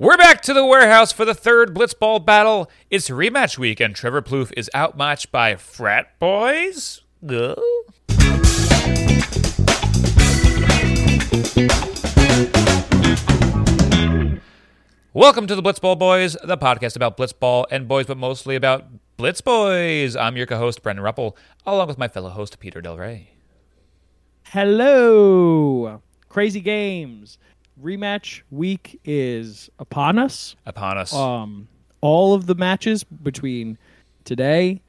We're back to the warehouse for the third Blitzball battle. It's rematch week, and Trevor Plouffe is outmatched by frat boys. Ugh. Welcome to the Blitzball Boys, the podcast about Blitzball and boys, but mostly about Blitz Boys. I'm your co-host Brendan Ruppel, along with my fellow host Peter Del Rey. Hello, crazy games. Rematch week is upon us. Upon us, Um, all of the matches between today,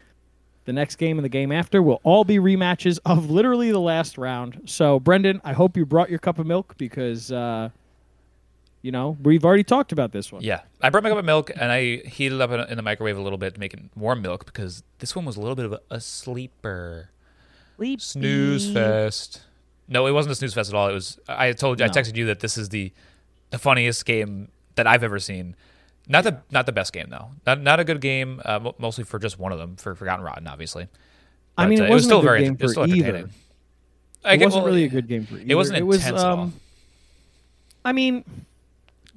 the next game, and the game after will all be rematches of literally the last round. So, Brendan, I hope you brought your cup of milk because, uh, you know, we've already talked about this one. Yeah, I brought my cup of milk and I heated it up in, in the microwave a little bit to make it warm milk because this one was a little bit of a, a sleeper. Snooze fest. No, it wasn't a snooze fest at all. It was. I told you. I texted you that this is the the funniest game that I've ever seen. Not the not the best game though. Not not a good game. Uh, mostly for just one of them for Forgotten Rotten, obviously. I But, mean, uh, it was wasn't still a good very. game it was still either. entertaining. I It wasn't well, really a good game for either. It wasn't It was, intense at all. um, I mean,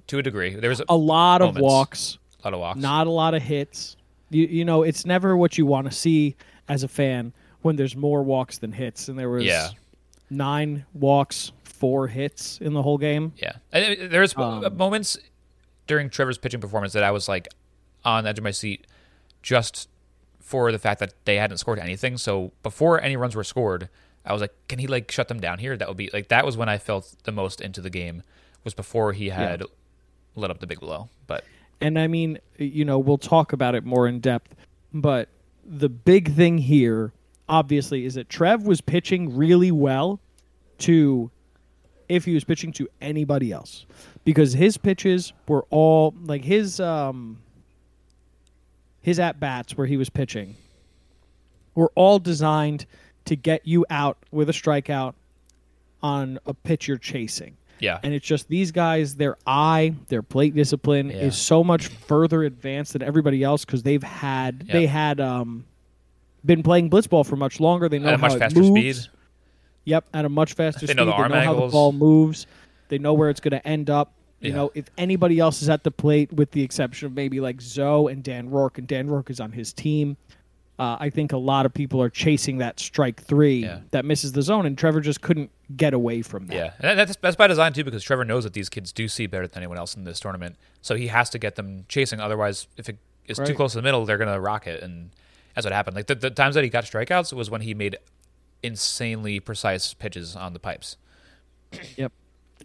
To a degree, there was a, a lot of Moments. walks. lot of walks. not a lot of hits. You you know, it's never what you want to see as a fan when there's more walks than hits, and there was Yeah. Nine walks, four hits in the whole game. Yeah, and there's Um, moments during Trevor's pitching performance that I was like on the edge of my seat, just for the fact that they hadn't scored anything. So before any runs were scored, I was like, can he like shut them down here? That would be like that was when I felt the most into the game was before he had lit up the big blow. But And I mean, you know, we'll talk about it more in depth, but the big thing here, obviously, is that Trev was pitching really well to if he was pitching to anybody else because his pitches were all like his um his at bats where he was pitching were all designed to get you out with a strikeout on a pitch you're chasing. yeah, And it's just these guys, their eye, their plate discipline Yeah. is so much further advanced than everybody else because they've had Yeah. they had um been playing blitzball for much longer. They know at how much faster moves. speed. Yep, at a much faster They speed. know the they know how the ball moves. They know where it's going to end up. You Yeah. know, if anybody else is at the plate, with the exception of maybe like Zoe and Dan Rourke, and Dan Rourke is on his team, uh, I think a lot of people are chasing that strike three Yeah. that misses the zone, and Trevor just couldn't get away from that. Yeah, and that's that's by design too, because Trevor knows that these kids do see better than anyone else in this tournament, so he has to get them chasing. Otherwise, if it is too close to the middle, they're gonna rock it, and that's what happened. Like the, the times that he got strikeouts was when he made insanely precise pitches on the pipes. Yep.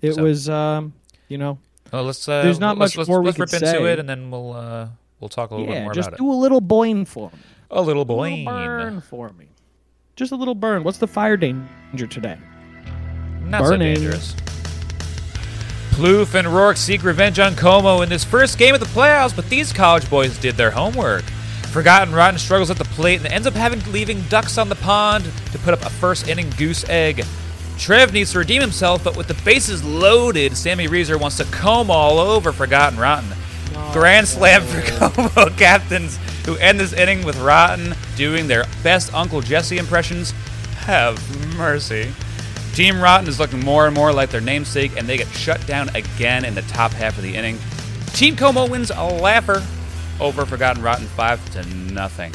It So- was, um, you know, Well, let's uh, There's not let's, much let's, more we let's rip into say. it, and then we'll uh, we'll talk a little bit yeah, more just do a little boing for me. A little A little burn for me. Just a little burn. What's the fire danger today? Not Burning. so dangerous. Plouffe and Rourke seek revenge on Como in this first game of the playoffs, but these college boys did their homework. Forgotten Rotten struggles at the plate and ends up having leaving ducks on the pond to put up a first inning goose egg. Trev needs to redeem himself, but with the bases loaded, Sammy Reeser wants to comb all over Forgotten Rotten. Grand slam for Como captains who end this inning with Rotten doing their best Uncle Jesse impressions. Have mercy. Team Rotten is looking more and more like their namesake, and they get shut down again in the top half of the inning. Team Como wins a laugher over Forgotten Rotten five to nothing.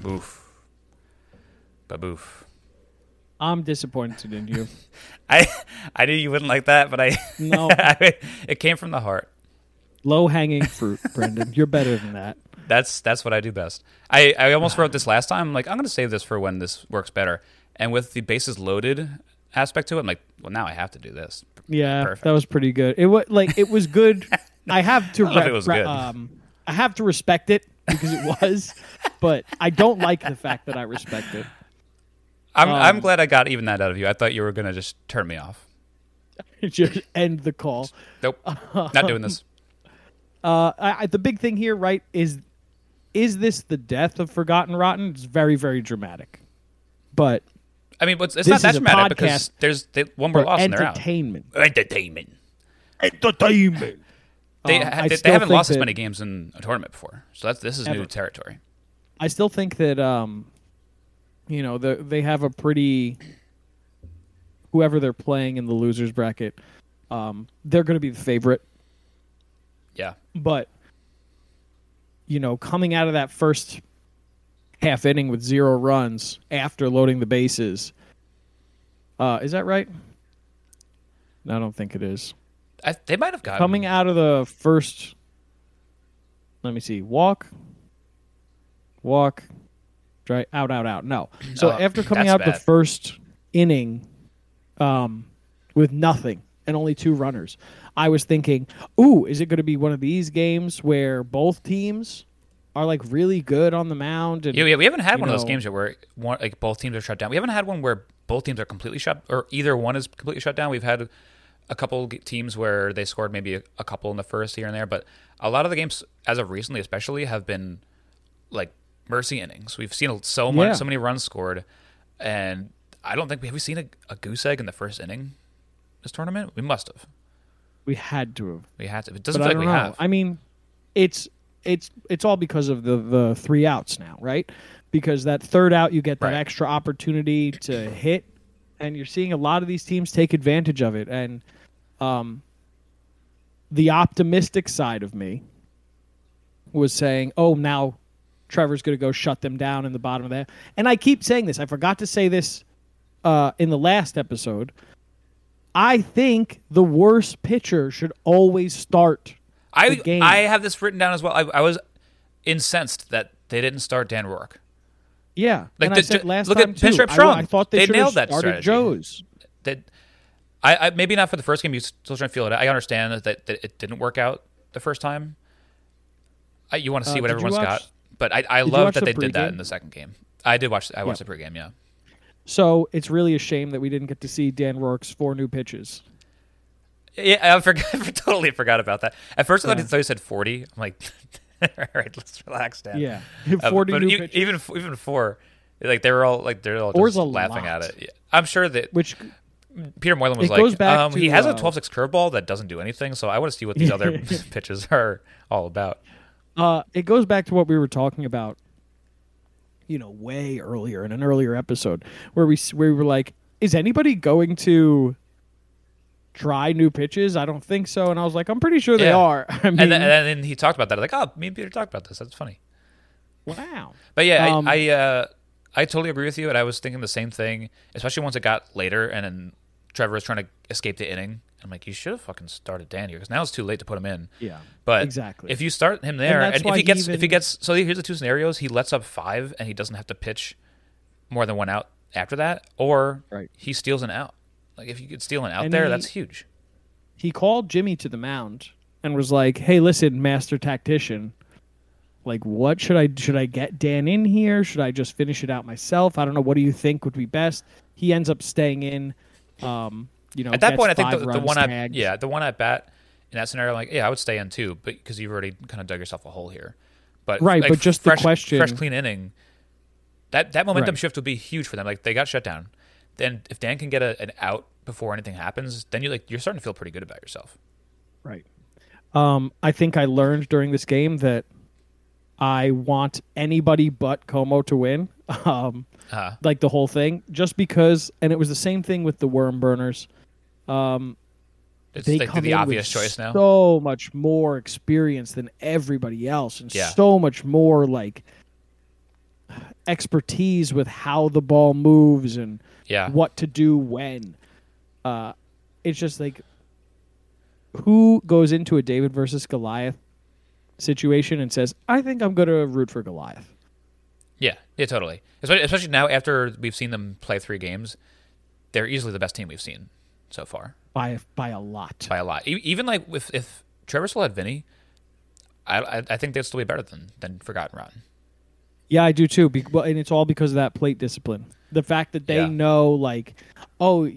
Boof. Baboof. I'm disappointed in you. I I knew you wouldn't like that, but I No. I, it came from the heart. Low hanging fruit, Brendan. You're better than that. That's that's what I do best. I, I almost wrote this last time. I'm like, I'm gonna save this for when this works better. And with the bases loaded aspect to it, I'm like, well, now I have to do this. Yeah, Perfect. that was pretty good. It was like it was good. I have to I don't know if re- it was re- good. um I have to respect it because it was, but I don't like the fact that I respect it. I'm I'm Um, glad I got even that out of you. I thought you were gonna just turn me off. Just end the call. Nope, not doing this. Uh, I, I, the big thing here, right, is is this the death of Forgotten Rotten? It's very, very dramatic, but I mean, but it's not that dramatic because there's they, one more loss and they're out. entertainment. Entertainment. Entertainment. They, Um, they, they haven't lost as many games in a tournament before, so that's this is new territory. I still think that um, you know, the, they have a pretty whoever they're playing in the losers bracket, um, they're going to be the favorite Yeah. But you know, coming out of that first half inning with zero runs after loading the bases, uh, is that right? I don't think it is. I, they might have gotten Coming out of the first, let me see, walk, walk, dry, out, out, out. No. So Oh, after coming out the first inning, um, with nothing and only two runners, I was thinking, ooh, is it going to be one of these games where both teams are like really good on the mound? And Yeah, yeah, we haven't had one of those games yet where one, like both teams are shut down. We haven't had one where both teams are completely shut, or either one is completely shut down. We've had a couple teams where they scored maybe a, a couple in the first here and there, but a lot of the games, as of recently, especially, have been like mercy innings. We've seen so much, Yeah. so many runs scored, and I don't think we have we seen a, a goose egg in the first inning this tournament. We must have. we had to have. We had to. It doesn't but feel like we know. have. I mean, it's it's it's all because of the the three outs now, right? Because that third out, you get that Right. extra opportunity to hit, and you're seeing a lot of these teams take advantage of it. And um, the optimistic side of me was saying, "Oh, now Trevor's going to go shut them down in the bottom of that." And I keep saying this. I forgot to say this uh, in the last episode. I think the worst pitcher should always start I. I have this written down as well. I, I was incensed that they didn't start Dan Rourke. Yeah, Like and the- I said last look at time too, Pinstripe I- I, thought they, They nailed that started strategy. Joe's. that I, I maybe not for the first game. You still trying to feel it. I understand that, that it didn't work out the first time. I, you want to see Uh, what everyone's watch- got, but I, I love that the they did that in the second game. I did watch. I watched the pregame. Yeah, So it's really a shame that we didn't get to see Dan Rourke's four new pitches. yeah. I forgot. I totally forgot about that. At first, I thought, Yeah. he said forty. I'm like, all right, let's relax, Dan. Yeah, Uh, forty but new pitches. even even four, like they were all like they're all Four's just laughing at it. Yeah. I'm sure that which Peter Moylan was like, um, he has a uh, 12 6 curveball that doesn't do anything, so I want to see what these other pitches are all about. uh, it goes back to what we were talking about. You know, way earlier in an earlier episode where we where we were like, "Is anybody going to try new pitches?" I don't think so, and I was like, "I'm pretty sure they Yeah. are." I mean, and, then, and then he talked about that. Like, oh, me and Peter talked about this. That's funny. wow. But yeah, Um, I I, uh, I totally agree with you, and I was thinking the same thing, especially once it got later, and then Trevor was trying to escape the inning. I'm like, you should have fucking started Dan here because now it's too late to put him in. Yeah, But exactly. if you start him there, that's and, if he gets if he gets so here's the two scenarios: he lets up five, and he doesn't have to pitch more than one out after that, or Right. he steals an out. Like if you could steal an out And there, he- that's huge. he called Jimmy to the mound and was like, "Hey, listen, master tactician, like what should I should I get Dan in here? Should I just finish it out myself? I don't know. What do you think would be best?" He ends up staying in. Um, you know, At that point, I think the, the one at yeah the one at bat in that scenario, like yeah, I would stay in too, but because you've already kind of dug yourself a hole here. But Right, like, but just the fresh, question- fresh clean inning, that that momentum Right. shift would be huge for them. Like they got shut down. Then if Dan can get a, an out before anything happens, then you like you're starting to feel pretty good about yourself. Right. Um, I think I learned during this game that I want anybody but Como to win. Um, Uh, like the whole thing, just because, and it was the same thing with the worm burners. Um, it's they like come the in obvious with choice now. so much more experience than everybody else, and Yeah. so much more like expertise with how the ball moves and yeah, what to do when. Uh, it's just like who goes into a David versus Goliath situation and says, "I think I'm going to root for Goliath." yeah, yeah, totally. Especially, especially now after we've seen them play three games, they're easily the best team we've seen so far. by by a lot. by a lot. E- Even like if if Trevor still had Vinny, I I, I think they'd still be better than than Forgotten Rotten. Yeah, I do too. Be- well, and it's all because of that plate discipline. The fact that they Yeah. know, like, oh,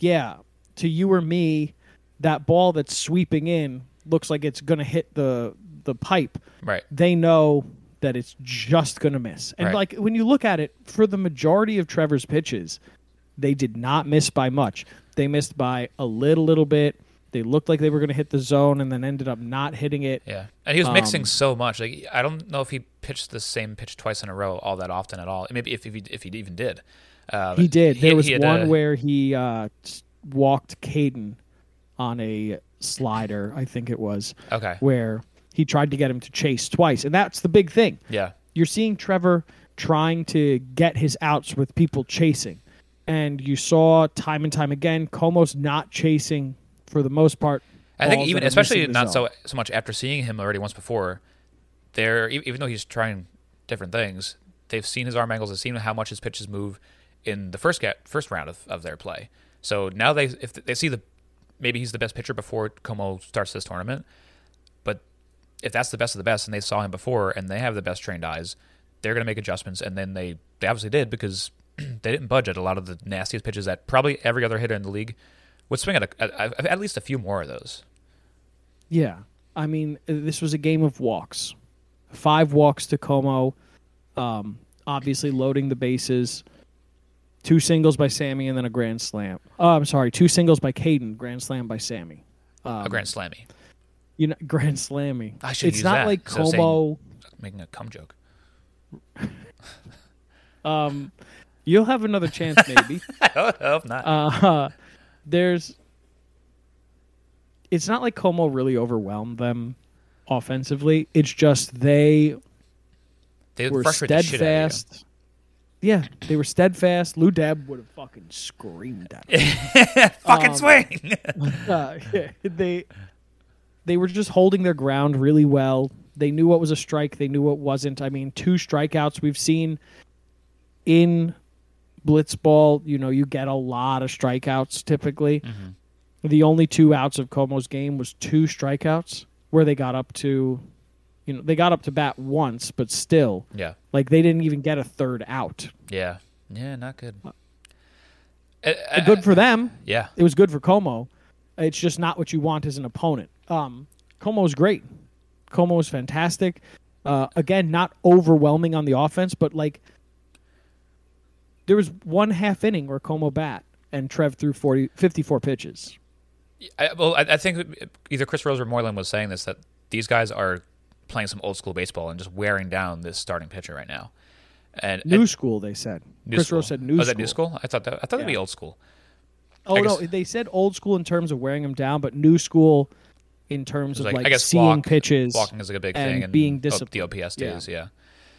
yeah, to you or me, that ball that's sweeping in looks like it's going to hit the the pipe. Right. They know that it's just going to miss. And Right. like when you look at it, for the majority of Trevor's pitches, they did not miss by much. They missed by a little, little bit. They looked like they were going to hit the zone and then ended up not hitting it. Yeah, and he was mixing Um, so much. Like I don't know if he pitched the same pitch twice in a row all that often at all. Maybe if if he, if he even did. Uh, He did. There was he one a- where he uh, walked Caden on a slider, I think it was, Okay. where he tried to get him to chase twice. And that's the big thing. Yeah. You're seeing Trevor trying to get his outs with people chasing. And you saw time and time again, Como's not chasing for the most part. I think even especially not so so much after seeing him already once before. There, e- even though he's trying different things, they've seen his arm angles, they've seen how much his pitches move in the first get, first round of, of their play. So now they if they see the maybe he's the best pitcher before Como starts this tournament, but if that's the best of the best and they saw him before and they have the best trained eyes, they're going to make adjustments and then they they obviously did because they didn't budge at a lot of the nastiest pitches that probably every other hitter in the league would swing at, a, at, at least a few more of those. Yeah. I mean, this was a game of walks. Five walks to Como. Um, obviously, loading the bases. Two singles by Sammy and then a grand slam. Oh, I'm sorry. Two singles by Caden, grand slam by Sammy. Um, a grand slammy. You know, grand slammy. I should It's use not that like of saying- Como. Making a cum joke. Um, you'll have another chance, maybe. I hope not. uh, there's. It's not like Como really overwhelmed them offensively. It's just they they were frustrated the shit out of steadfast. Yeah, they were steadfast. Lou Dab would have fucking screamed at them. Fucking Um, swing. uh, they they were just holding their ground really well. They knew what was a strike. They knew what wasn't. I mean, two strikeouts we've seen in blitzball. You know, you get a lot of strikeouts typically. The only two outs of Como's game was two strikeouts where they got up to, you know, they got up to bat once, but still, yeah, like they didn't even get a third out. yeah, yeah. Not good. Uh, Uh, good for them. Yeah, it was good for Como. It's just not what you want as an opponent. Um, Como's great. Como was fantastic. Uh, again, not overwhelming on the offense, but like there was one half inning where Como bat and Trev threw 40, 54 pitches. I, well, I, I think either Chris Rose or Moylan was saying this that these guys are playing some old school baseball and just wearing down this starting pitcher right now. And New and- school, they said. Chris school. Rose said new oh, is that new school? I thought that I thought that'd be old school. Oh no, they said old school in terms of wearing them down, but new school in terms of like, like, seeing walk, pitches. walking is like a big and thing, and being disciplined. The OPS Yeah. yeah.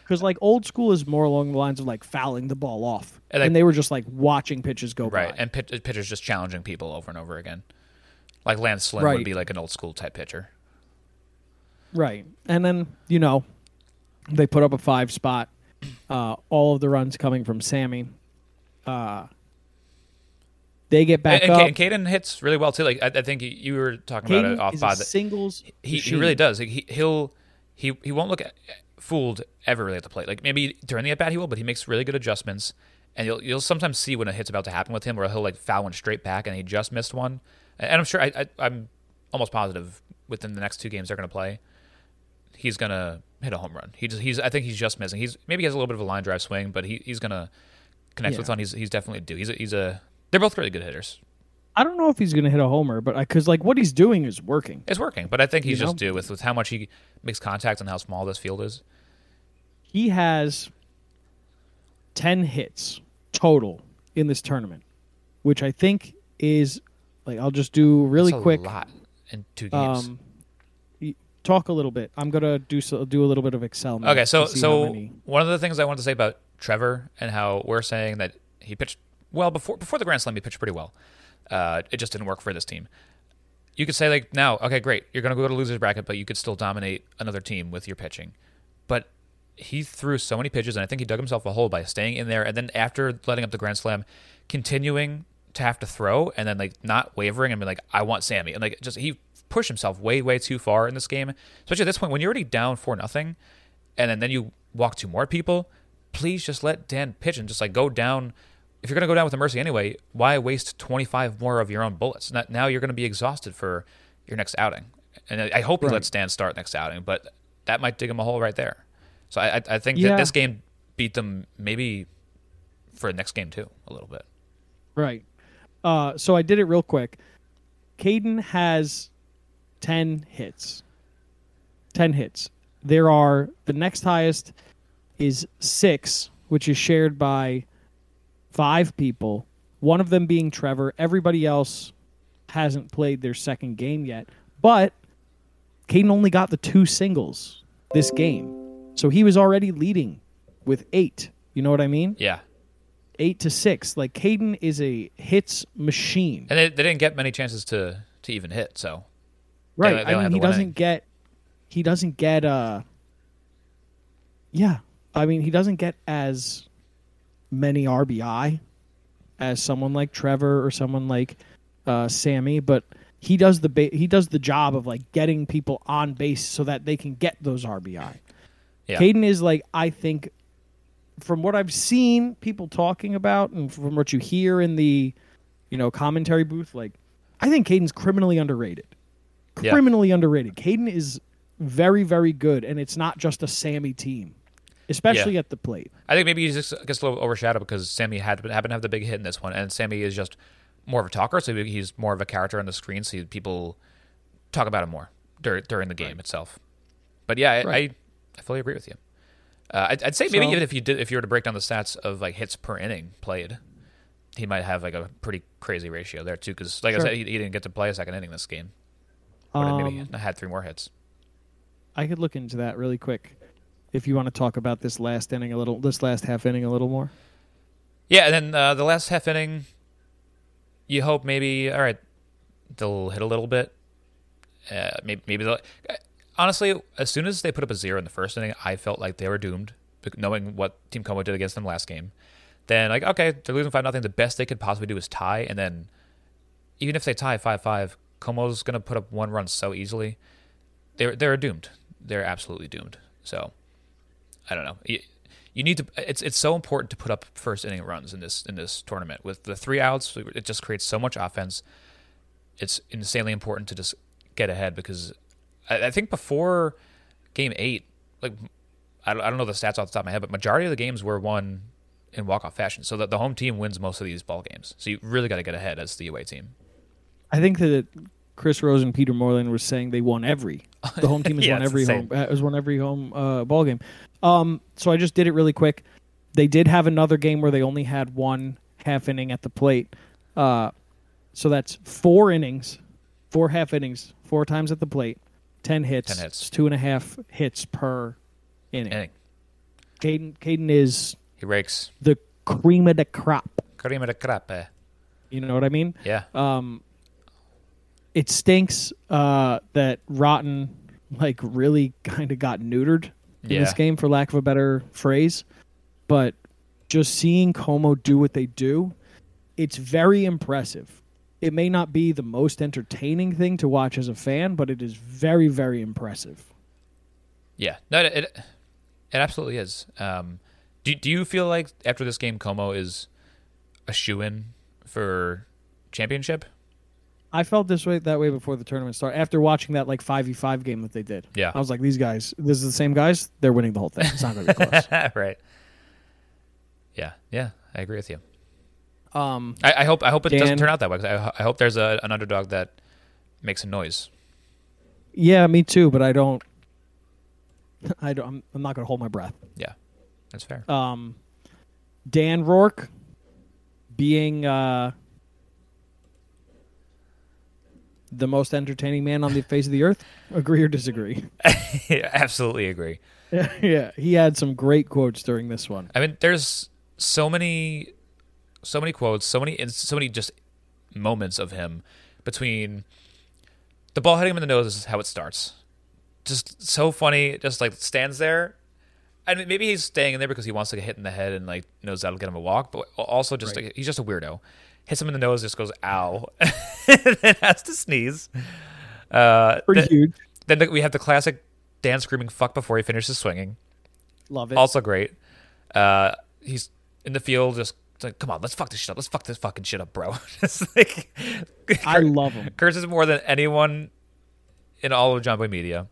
Because like old school is more along the lines of like fouling the ball off, And, and, they were just like watching pitches go Right, by. and pit, pitchers just challenging people over and over again. Like Lance Lynn Right. would be like an old school type pitcher. Right. And then, you know, they put up a five spot. Uh, all of the runs coming from Sammy. Uh, they get back and, up. and, and Caden hits really well too. Like I, I think you- you were talking about it off by the singles. he, he really does. Like, he he'll he he won't look at, fooled ever really at the plate. Like maybe during the at bat he will, but he makes really good adjustments. And you'll you'll sometimes see when a hit's about to happen with him, where he'll like foul one straight back, and he just missed one. And I'm sure I, I I'm almost positive within the next two games they're going to play, he's going to hit a home run. He just, he's I think he's just missing. He's maybe he has a little bit of a line drive swing, but he, he's going to connect Yeah. with one. He's he's definitely do. He's a, he's a they're both really good hitters. I don't know if he's going to hit a homer, but because like what he's doing is working. It's working, but I think he's You just know? due with with how much he makes contact and how small this field is. He has ten hits total in this tournament, which I think is like I'll just do really quick. lot in two games. Um, talk a little bit. I'm gonna do so, do a little bit of Excel. Okay, so to see how so one of the things I wanted to say about Trevor and how we're saying that he pitched well before before the Grand Slam, he pitched pretty well. Uh, it just didn't work for this team. You could say like now, okay, great, you're going to go to losers bracket, but you could still dominate another team with your pitching. But he threw so many pitches, and I think he dug himself a hole by staying in there, and then after letting up the Grand Slam, continuing to have to throw, and then like not wavering and be like, I want Sammy, and like just he pushed himself way way too far in this game, especially at this point when you're already down for nothing and then, then you walk to more people, please just let Dan pitch and just like go down. If you're going to go down with a mercy anyway, why waste 25 more of your own bullets? Now you're going to be exhausted for your next outing. And I hope he Right. lets Dan start next outing, but that might dig him a hole right there. So I, I- I think Yeah. that this game beat them maybe for the next game too, a little bit. right. Uh, so I did it real quick. Caden has ten hits. Ten hits. There are the next highest is six, which is shared by five people. One of them being Trevor. Everybody else hasn't played their second game yet. But Caden only got the two singles this game. So he was already leading with eight. You know what I mean? Yeah. Eight to six. Like Caden is a hits machine. And they, they didn't get many chances to to even hit, so Right. they I mean he doesn't get he doesn't get uh yeah. I mean he doesn't get as many RBI as someone like Trevor or someone like uh, Sammy, but he does the ba- he does the job of like getting people on base so that they can get those RBI. Yeah. Caden is like I think from what I've seen people talking about and from what you hear in the you know commentary booth, like I think Caden's criminally underrated. Yeah. Criminally underrated. Caden is very very good, and it's not just a Sammy team, especially Yeah. at the plate. I think maybe he just gets a little overshadowed because Sammy had happened to have the big hit in this one, and Sammy is just more of a talker, so he's more of a character on the screen, so people talk about him more dur- during the game itself. But yeah, I, Right. I, I fully agree with you. Uh, I'd, I'd say maybe So- even if you did, if you were to break down the stats of like hits per inning played, he might have like a pretty crazy ratio there too. Because like Sure. I said, he, he didn't get to play a second inning this game. Would have maybe Um, had three more hits. I could look into that really quick if you want to talk about this last inning a little, this last half inning a little more. Yeah, and then uh, the last half inning, you hope maybe all right, they'll hit a little bit. Uh, maybe maybe they'll. uh, Honestly, as soon as they put up a zero in the first inning, I felt like they were doomed, knowing what Team Como did against them last game. Then like okay, they're losing five nothing. The best they could possibly do is tie, and then even if they tie five five, Como's gonna put up one run so easily. They're they're doomed. They're absolutely doomed. So I don't know. You, you need to. It's it's so important to put up first inning runs in this in this tournament with the three outs. It just creates so much offense. It's insanely important to just get ahead because I, I think before game eight, like I don't, I don't know the stats off the top of my head, but majority of the games were won in walk off fashion. So that the home team wins most of these ball games. So you really got to get ahead as the away team. I think that Chris Rose and Peter Moylan was saying they won every. The home team has Yeah, won every home uh, has won every home uh, ball game. Um, so I just did it really quick. They did have another game where they only had one half inning at the plate. Uh, so that's four innings, four half innings, four times at the plate, ten hits, 10 hits. Two and a half hits per inning. Inning. Caden, Caden is He rakes. the cream of the crop. Karima de Krappe. You know what I mean? Yeah. um, it stinks uh, that Rotten like really kind of got neutered in Yeah. this game, for lack of a better phrase. But just seeing Como do what they do, it's very impressive. It may not be the most entertaining thing to watch as a fan, but it is very, very impressive. Yeah, no, it it, it absolutely is. Um, do do you feel like after this game, Como is a shoe in for championship? I felt this way that way before the tournament started. After watching that like five v five game that they did, Yeah. I was like, these guys, this is the same guys. They're winning the whole thing. It's not going to be close. right. Yeah, yeah, I agree with you. um, I, I hope I hope it doesn't turn out that way. 'cause I, I hope there's a, an underdog that makes a noise. Yeah, me too, but I don't. I don't. I'm, I'm not going to hold my breath. Yeah, that's fair. Um, Dan Rourke being uh, the most entertaining man on the face of the earth. Agree or disagree? Absolutely agree. yeah, he had some great quotes during this one. I mean, there's so many, so many quotes, so many, and so many just moments of him between the ball hitting him in the nose is how it starts. Just so funny. Just like stands there. I mean, maybe he's staying in there because he wants to get hit in the head and like knows that'll get him a walk. But also, just Right. like, he's just a weirdo. Hits him in the nose, just goes ow, and then has to sneeze. Uh, Pretty th- huge. then the- we have the classic Dan screaming "fuck" before he finishes swinging Love it. also great. Uh, he's in the field, just like, come on, let's fuck this shit up. Let's fuck this fucking shit up, bro. just like, I love him. curses more than anyone in all of Jomboy Media.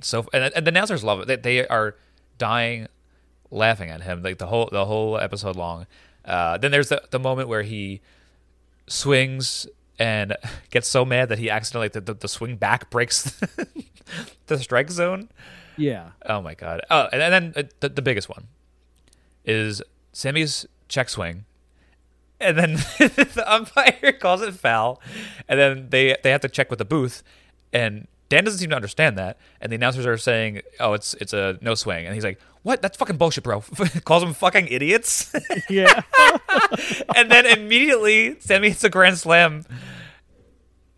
So, and, and the announcers love it. They, they are dying laughing at him like the whole the whole episode long. Uh, then there's the the moment where he swings and gets so mad that he accidentally the, the, the swing back breaks the strike zone. Yeah. Oh my god! Oh, and, and then uh, the, the biggest one is Sammy's check swing, and then the umpire calls it foul, and then they they have to check with the booth, and Dan doesn't seem to understand that, and the announcers are saying, "Oh, it's it's a no swing," and he's like, "What? That's fucking bullshit, bro." calls them fucking idiots, Yeah. and then immediately Sammy hits a grand slam,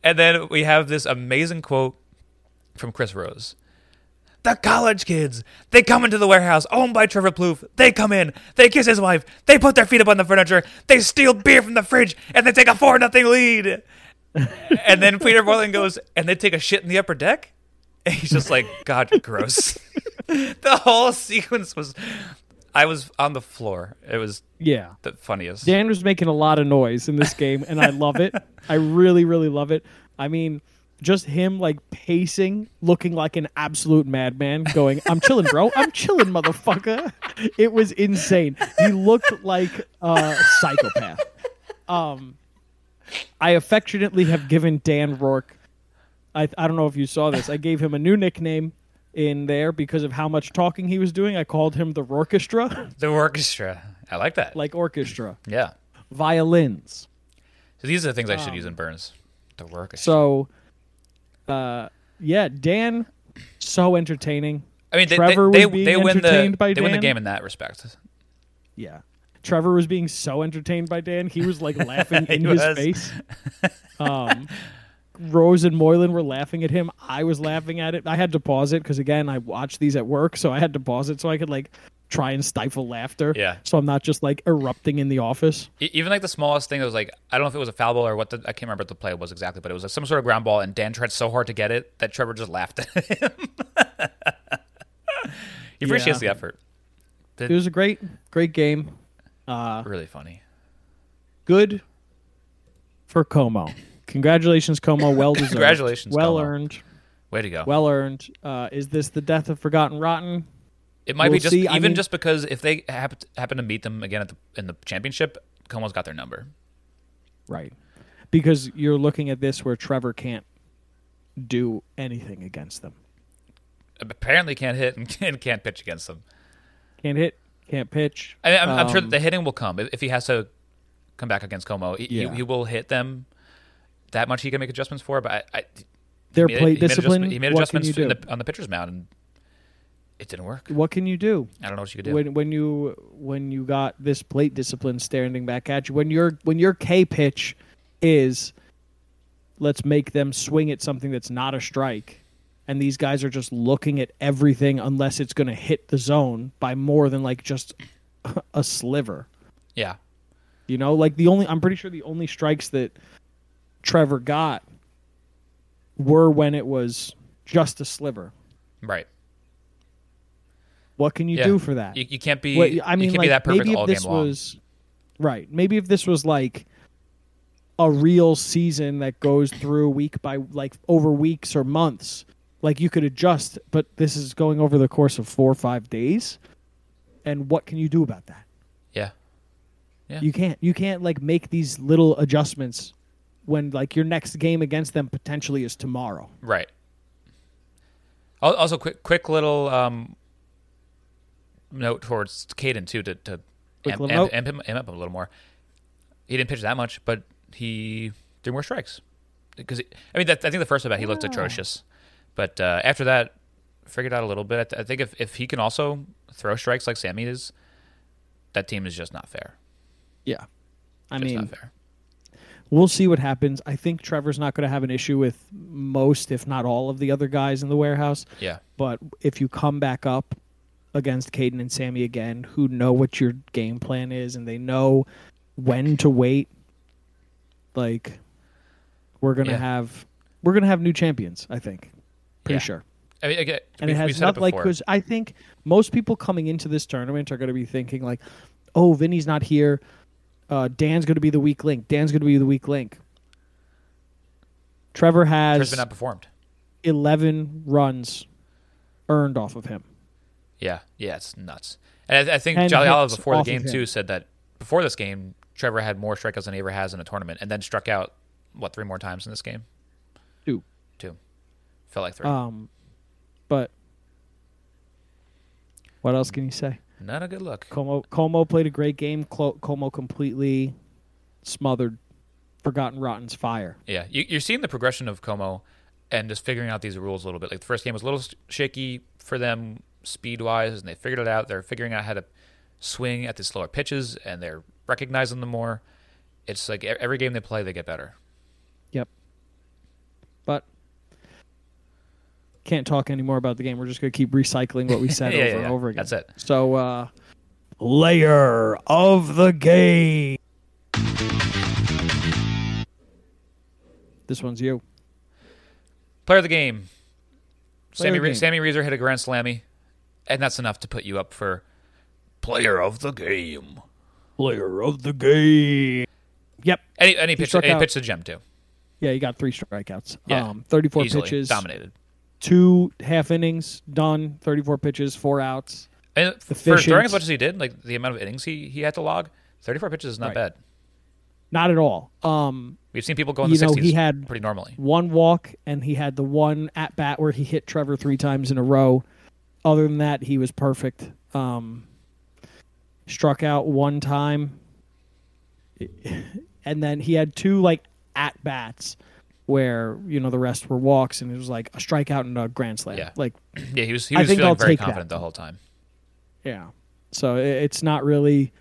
and then we have this amazing quote from Chris Rose. The college kids, they come into the warehouse owned by Trevor Plouffe. They come in, they kiss his wife, they put their feet up on the furniture, they steal beer from the fridge, and they take a 4 nothing lead. And then Peter Moylan goes, and they take a shit in the upper deck? And he's just like, God, gross. the whole sequence was, I was on the floor. It was yeah. the funniest. Dan was making a lot of noise in this game, and I love it. I really, really love it. I mean, just him like pacing, looking like an absolute madman, going, "I'm chilling, bro. I'm chilling, motherfucker." It was insane. He looked like a psychopath. Um, I affectionately have given Dan Rourke. I I don't know if you saw this. I gave him a new nickname in there because of how much talking he was doing. I called him the orchestra, The orchestra. I like that. like orchestra, yeah. violins. So these are the things I should use in Burns. The orchestra. So, uh, yeah, Dan, so entertaining. I mean, they, Trevor they, was they, they win the entertained by they win the game in that respect. Yeah. Trevor was being so entertained by Dan. He was like laughing in his was. face. Um, Rose and Moylan were laughing at him. I was laughing at it. I had to pause it because again, I watched these at work, so I had to pause it so I could like try and stifle laughter. Yeah. So I'm not just like erupting in the office. Even like the smallest thing that was like I don't know if it was a foul ball or what the, I can't remember what the play was exactly, but it was like some sort of ground ball, and Dan tried so hard to get it that Trevor just laughed at him. he appreciates Yeah. the effort. It was a great, great game. Uh, Really funny. good for Como. Congratulations, Como. Well deserved. Congratulations, Well Como. earned. Way to go. Well earned. Uh, is this the death of Forgotten Rotten? it might be we'll just see. I even mean- just because if they happen happen to meet them again at the in the championship, Como's got their number. Right. Because you're looking at this where Trevor can't do anything against them. Apparently, can't hit and can't pitch against them. Can't hit, can't pitch. I mean, I'm, I'm sure Um, the hitting will come if if he has to come back against Como. He, he- Yeah. he, will hit them that much. He can make adjustments for, but I, I Their made- plate he discipline. He made adjustments the, on the pitcher's mound, and it didn't work. What can you do? I don't know what you could do. when when you when you got this plate discipline standing back at you when your when your K pitch is let's make them swing at something that's not a strike and these guys are just looking at everything unless it's going to hit the zone by more than like just a sliver yeah, you know like the only I'm pretty sure the only strikes that Trevor got were when it was just a sliver right. what can you Yeah. do for that You, you can't be. What- I mean, like be that perfect maybe all if this game long. was right, maybe if this was like a real season that goes through week by like over weeks or months, like you could adjust. But this is going over the course of four or five days, and what can you do about that? yeah, Yeah. You can't. You can't like make these little adjustments when like your next game against them potentially is tomorrow. right. Also, quick, quick little um, note towards Caden too to to amp, amp, amp him, him up a little more. He didn't pitch that much, but he threw more strikes. Because I mean, that, I think the first at bat he looked atrocious, but uh, after that, figured out a little bit. I, th- I think if if he can also throw strikes like Sammy is, that team is just not fair. Yeah. I Just mean, not fair. we'll see what happens. I think Trevor's not going to have an issue with most, if not all, of the other guys in the warehouse. Yeah, But if you come back up against Caden and Sammy again, who know what your game plan is and they know when to wait, like we're gonna Yeah. have we're gonna have new champions. I think, pretty Yeah. sure. I mean, again, And we, it has said not it like because I think most people coming into this tournament are going to be thinking like, "Oh, Vinny's not here. Uh, Dan's going to be the weak link. Dan's going to be the weak link." Trevor has Trevor's been outperformed. 11 runs earned off of him. Yeah, yeah, it's nuts. And I, I think Ten Jolly Olive before the game too said that before this game, Trevor had more strikeouts than he ever has in a tournament, and then struck out what three more times in this game? Two. Felt like three. Um, but what else can you say? Not a good look. Como Como played a great game. Clo- Como completely smothered Forgotten Rotten's fire. Yeah, you, you're seeing the progression of Como and just figuring out these rules a little bit. Like the first game was a little shaky for them speed wise, and they figured it out. They're figuring out how to swing at the slower pitches, and they're recognizing them more. It's like every game they play, they get better. Yep. But can't talk anymore about the game. We're just gonna keep recycling what we said Yeah, over yeah, and yeah. over again. That's it. So, uh, layer of the game. This one's you. Player of the game. Player Sammy the game. Sammy Reeser hit a grand slammy, and that's enough to put you up for player of the game. Player of the game. Yep. Any any pitch struck any out- pitch to gem too. Yeah, he got three strikeouts. Yeah, Um, 34 Easily pitches, dominated. Two half innings done, 34 pitches, four outs. And for throwing as much as he did, like the amount of innings he, he had to log, 34 pitches is not Right. bad. Not at all. Um, We've seen people go in the know, 60s he had- pretty normally. one walk, and he had the one at bat where he hit Trevor three times in a row. Other than that, he was perfect. Um, struck out one time, and then he had two like at bats where you know the rest were walks, and it was like a strikeout and a grand slam. Yeah. Like Yeah, he was he I was think feeling I'll very take that. confident the whole time. yeah, so it's not really,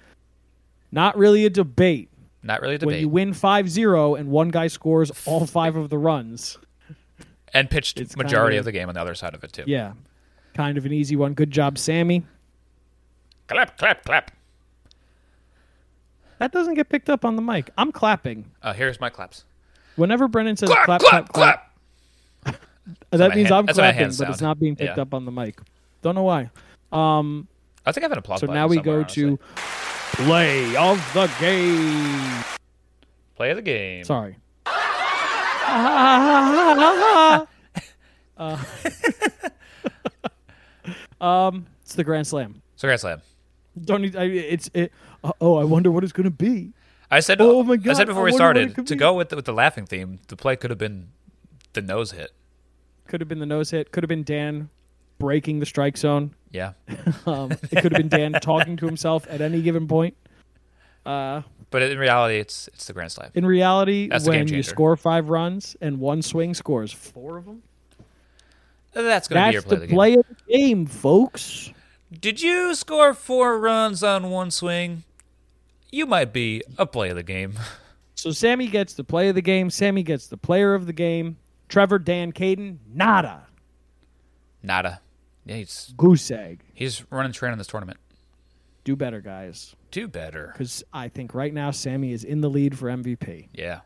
not really a debate. Not really a debate. When you win 5-0 and one guy scores all five of the runs, and pitched it's majority kinda- of the game on the other side of it too. yeah, kind of an easy one. Good job, Sammy. Clap, clap, clap. That doesn't get picked up on the mic. I'm clapping. Uh, here's my claps. Whenever Brennan says Clap, clap, clap, clap, clap. that means hand- I'm that's how my clapping, but it's not being picked Yeah. up on the mic. Don't know why. Um, I think I have an applause so now we go to play of the game. play of the game. Sorry. Uh, um, it's the Grand Slam. So grand slam. Don't need. I, it's it. Uh, oh, I wonder what it's going to be. I said. Oh my god! I said before I we wonder what it started to go with the, with the laughing theme. The play could have been the nose hit. Could have been the nose hit. Could have been Dan breaking the strike zone. Yeah, Um, it could have been Dan talking to himself at any given point. Uh, but in reality, it's it's the grand slam. in reality, That's when you score five runs and one swing scores four of them, That's gonna be your play the the play of the game, folks. Did you score four runs on one swing? You might be a play of the game. So Sammy gets the play of the game. Sammy gets the player of the game. Trevor, Dan, Caden, nada. Nada. Yeah, he's Goose egg. he's running train in this tournament. Do better, guys. Do better. Because I think right now Sammy is in the lead for MVP. Yeah.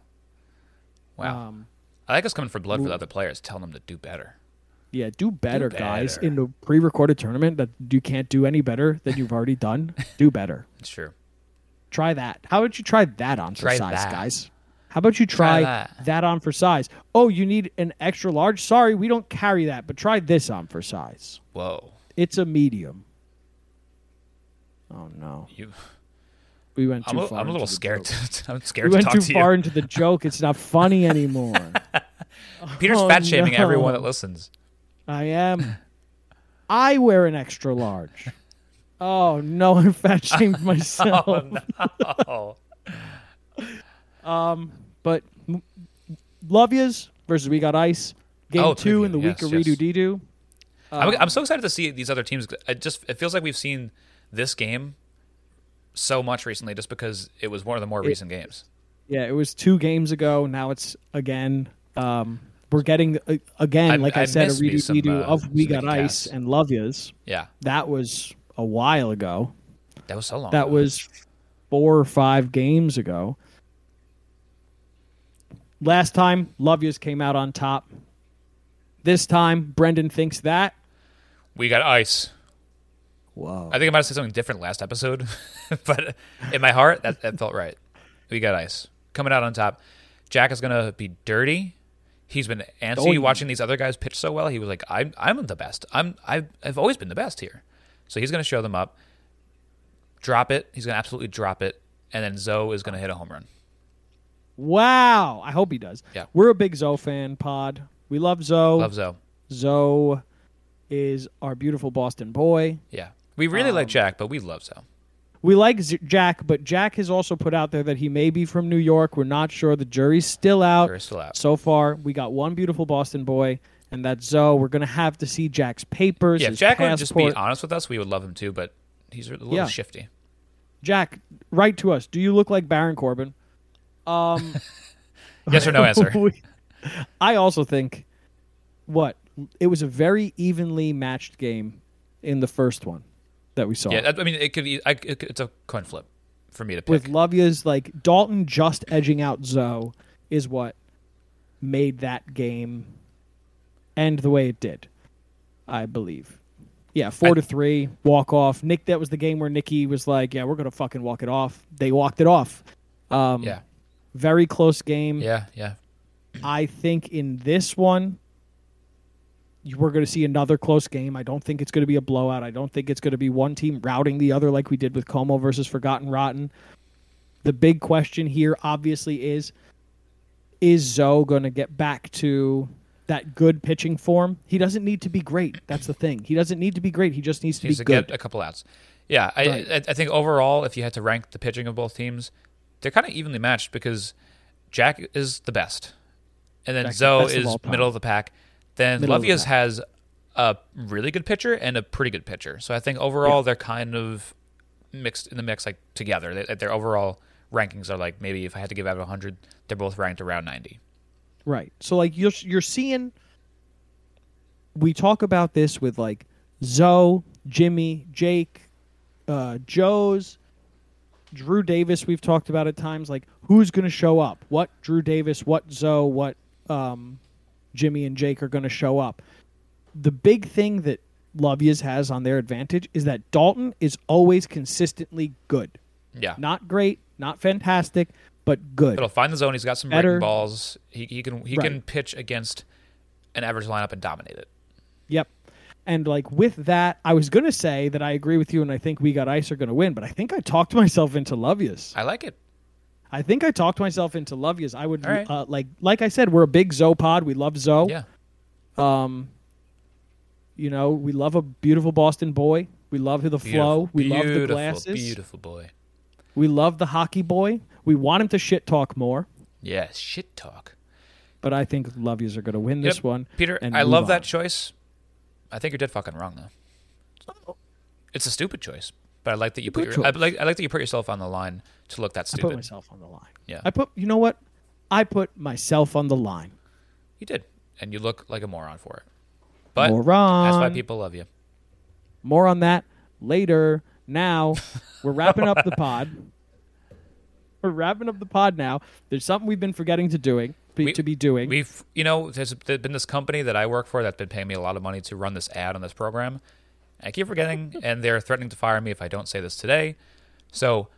Wow. Um, I like us coming for blood for the other players, telling them to do better. yeah, do better, guys. better. In the pre-recorded tournament that you can't do any better than you've already done. do better. It's true. Try that. How about you try that on for Try size, that. guys? How about you try, Try that. on for size? Oh, you need an extra large? Sorry, we don't carry that, but try this on for size. Whoa. It's a medium. Oh no, You we went too I'm a, far. I'm a little scared. To, I'm We scared to went talk too to far you. into the joke. It's not funny anymore. Peter's Oh, fat shaming no. everyone that listens. I am. I wear an extra large. Oh no, I'm fat shamed myself. Oh, no! But m- love yous versus we got ice. Game Oh, two in the Yes, week of yes. redo dedo. I'm, I'm so excited to see these other teams. It just it feels like we've seen this game so much recently, just because it was one of the more recent games. Yeah, it was two games ago. Now it's again. Um, we're getting uh, again, like I, I said, a redo some, dedo uh, of we got ice and love yous. Yeah, That was a while ago. that was so long. That ago. was four or five games ago. Last time, Love Yous came out on top. This time, Brendan thinks that. we got ice. Whoa. I think I might have said something different last episode, but in my heart, that, that felt right. We got ice coming out on top. Jack is gonna be dirty. He's been antsy Oh, watching these other guys pitch so well. He was like, "I'm I'm the best. I'm I've, I've always been the best here." So he's gonna show them up. Drop it. He's gonna absolutely drop it, and then Zoe is gonna hit a home run. Wow. I hope he does. Yeah. We're a big Zoe fan pod. We love Zoe. Love Zoe. Zoe is our beautiful Boston boy. Yeah, we really Um, like Jack, but we love Zoe. we like Z- Jack, but Jack has also put out there that he may be from New York. We're not sure. The jury's still out. Jury's still out. So far, we got one beautiful Boston boy, and that's Zoe. We're gonna have to see Jack's papers. Yeah, Jack would just be honest with us, we would love him too. But he's a little Yeah. shifty. Jack, write to us. Do you look like Baron Corbin? Um, Yes or no answer. we- I also think what it was a very evenly matched game in the first one that we saw. Yeah, I mean, it could be. I, it it's a coin flip for me to pick. With Love Yous like Dalton just edging out Zoe is what made that game end the way it did. I believe. Yeah, four I- to three, walk off. Nick, that was the game where Nikki was like, "Yeah, we're gonna fucking walk it off." They walked it off. Um, yeah, very close game. yeah, yeah. I think in this one, you- we're going to see another close game. I don't think it's going to be a blowout. I don't think it's going to be one team routing the other like we did with Como versus Forgotten Rotten. The big question here, obviously, is is Zoe going to get back to that good pitching form? He doesn't need to be great. That's the thing. He doesn't need to be great. He just needs to Needs be to good. get a couple outs. Yeah, I, Right. I I think overall, if you had to rank the pitching of both teams, they're kind of evenly matched because Jack is the best, and then Jack's Zoe of is time. middle of the pack. Then Middle of the pack. has a really good pitcher and a pretty good pitcher. So I think overall they're kind of mixed in the mix, like together. They, their overall rankings are like maybe if I had to give out a hundred, they're both ranked around ninety. Right. So like you're you're seeing we talk about this with like Zoe, Jimmy, Jake, uh, Joe's, Drew Davis. We've talked about at times like who's going to show up. What Drew Davis, what Zoe, what um, Jimmy and Jake are going to show up. The big thing that Love Yous has on their advantage is that Dalton is always consistently good. Yeah, Not great, not fantastic, but good. He'll find the zone. He's got some Better. breaking balls. He, he can he can pitch against an average lineup and dominate it. Yep. And like with that, I was gonna say that I agree with you, and I think we got ice are gonna win, but I think I talked myself into Love Yous. I like it. I think I talked myself into Love Yous. I would right. uh, like like I said, we're a big Zoe pod. We love Zoe. Yeah. Um, you know, we love a beautiful Boston boy. We love the flow. Beautiful, We love the glasses. Beautiful boy. We love the hockey boy. We want him to shit talk more, Yeah, shit talk. but I think Love Yous are gonna win this Yep. one. Peter, and I love on. that choice. I think you're dead fucking wrong though. It's a stupid choice, but I like that you put your, I like I like that you put yourself on the line to look that stupid. I put myself on the line. Yeah. I put. You know what? I put myself on the line. You did, and you look like a moron for it. But Moron. that's why people love you. More on that later. Now we're wrapping up the pod. We're wrapping up the pod now. There's something we've been forgetting to doing be, We- to be doing. We've, you know, there's been this company that I work for that's been paying me a lot of money to run this ad on this program. I keep forgetting, and they're threatening to fire me if I don't say this today. So,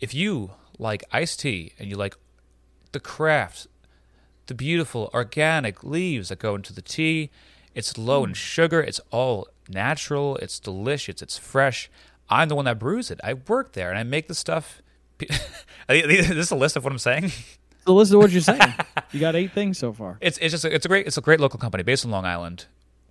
if you like iced tea and you like the craft, the beautiful organic leaves that go into the tea, it's low in mm. sugar, it's all natural, it's delicious, it's fresh. I'm the one that brews it. I work there and I make the stuff. This is a list of what I'm saying. The list of what you're saying. you got eight things so far. It's it's just a, it's a great it's a great local company based in Long Island.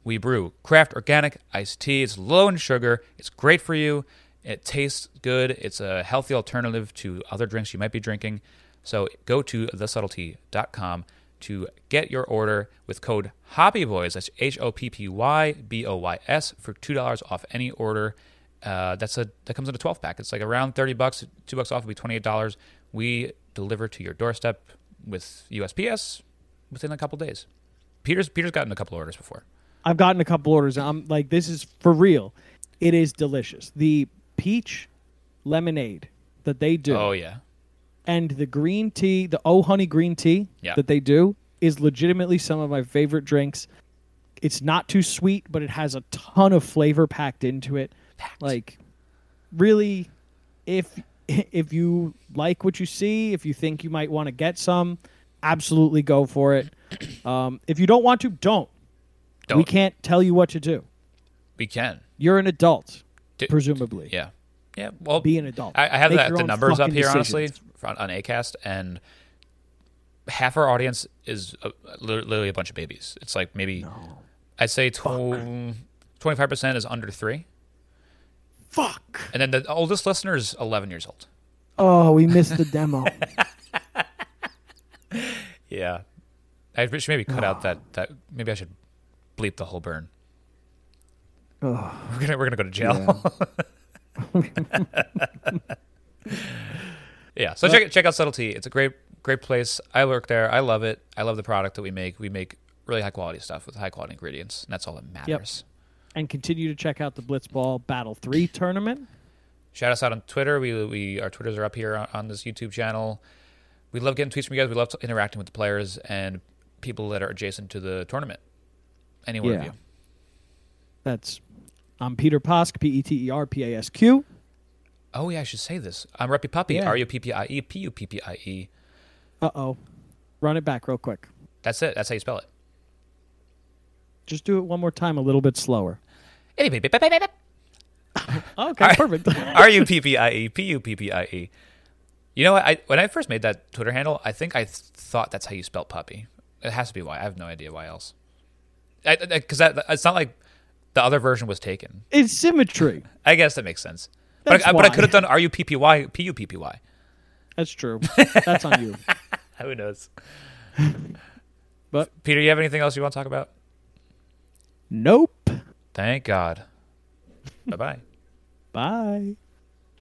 We brew craft organic iced tea. It's low in sugar. It's great for you. It tastes good. It's a healthy alternative to other drinks you might be drinking. So go to thesubtlety.com to get your order with code HoppyBoys. That's H O P P Y B O Y S for two dollars off any order. Uh, that's a that comes in a twelve pack. It's like around thirty bucks. Two bucks off would be twenty eight dollars. We deliver to your doorstep with USPS within a couple days. Peter's Peter's gotten a couple orders before. I've gotten a couple orders. I'm like, this is for real. It is delicious. The peach lemonade that they do Oh yeah, and the green tea, the Oh Honey green tea Yeah. that they do is legitimately some of my favorite drinks. It's not too sweet, but it has a ton of flavor packed into it. Like really if if you like what you see, if you think you might want to get some, absolutely go for it. Um, if you don't want to, don't. We Don't. can't tell you what to do. we can. You're an adult, presumably. Yeah, yeah. Well, Be an adult. I, I have Make the, your the own numbers up here decisions. honestly on, Acast, and half our audience is uh literally a bunch of babies. It's like maybe I'd say twenty five percent is under three. Fuck. And then the oldest listener is 11 years old. Oh, we missed the demo. Yeah. I should maybe cut out that, that. Maybe I should bleep the whole burn. oh, We're gonna we're gonna go to jail. Yeah. So check check out Subtlety. It's a great great place. I work there. I love it. I love the product that we make. We make really high quality stuff with high quality ingredients, and that's all that matters. And continue to check out the Blitzball Battle 3 tournament. Shout us out on Twitter. We we our Twitters are up here on, on this YouTube channel. We love getting tweets from you guys. We love interacting with the players and people that are adjacent to the tournament. Any one of you. That's I'm Peter Posk, P E T E R P A S Q. Oh yeah, I should say this. I'm Ruppy Puppy. Yeah. R U P P I E P U P P I E. Uh oh. Run it back real quick. That's it. That's how you spell it. Just do it one more time, a little bit slower. R Okay, perfect. U P P I E P U P P I E. You know what? I when I first made that Twitter handle, I think I th- thought that's how you spell puppy. It has to be why. I have no idea why else. Because that it's not like the other version was taken. it's symmetry. I guess that makes sense. But That's I, but I could have done R U P P Y P U P P Y. That's true. That's on you. Who knows? But Peter, you have anything else you want to talk about? Nope. Thank God. bye bye. Bye.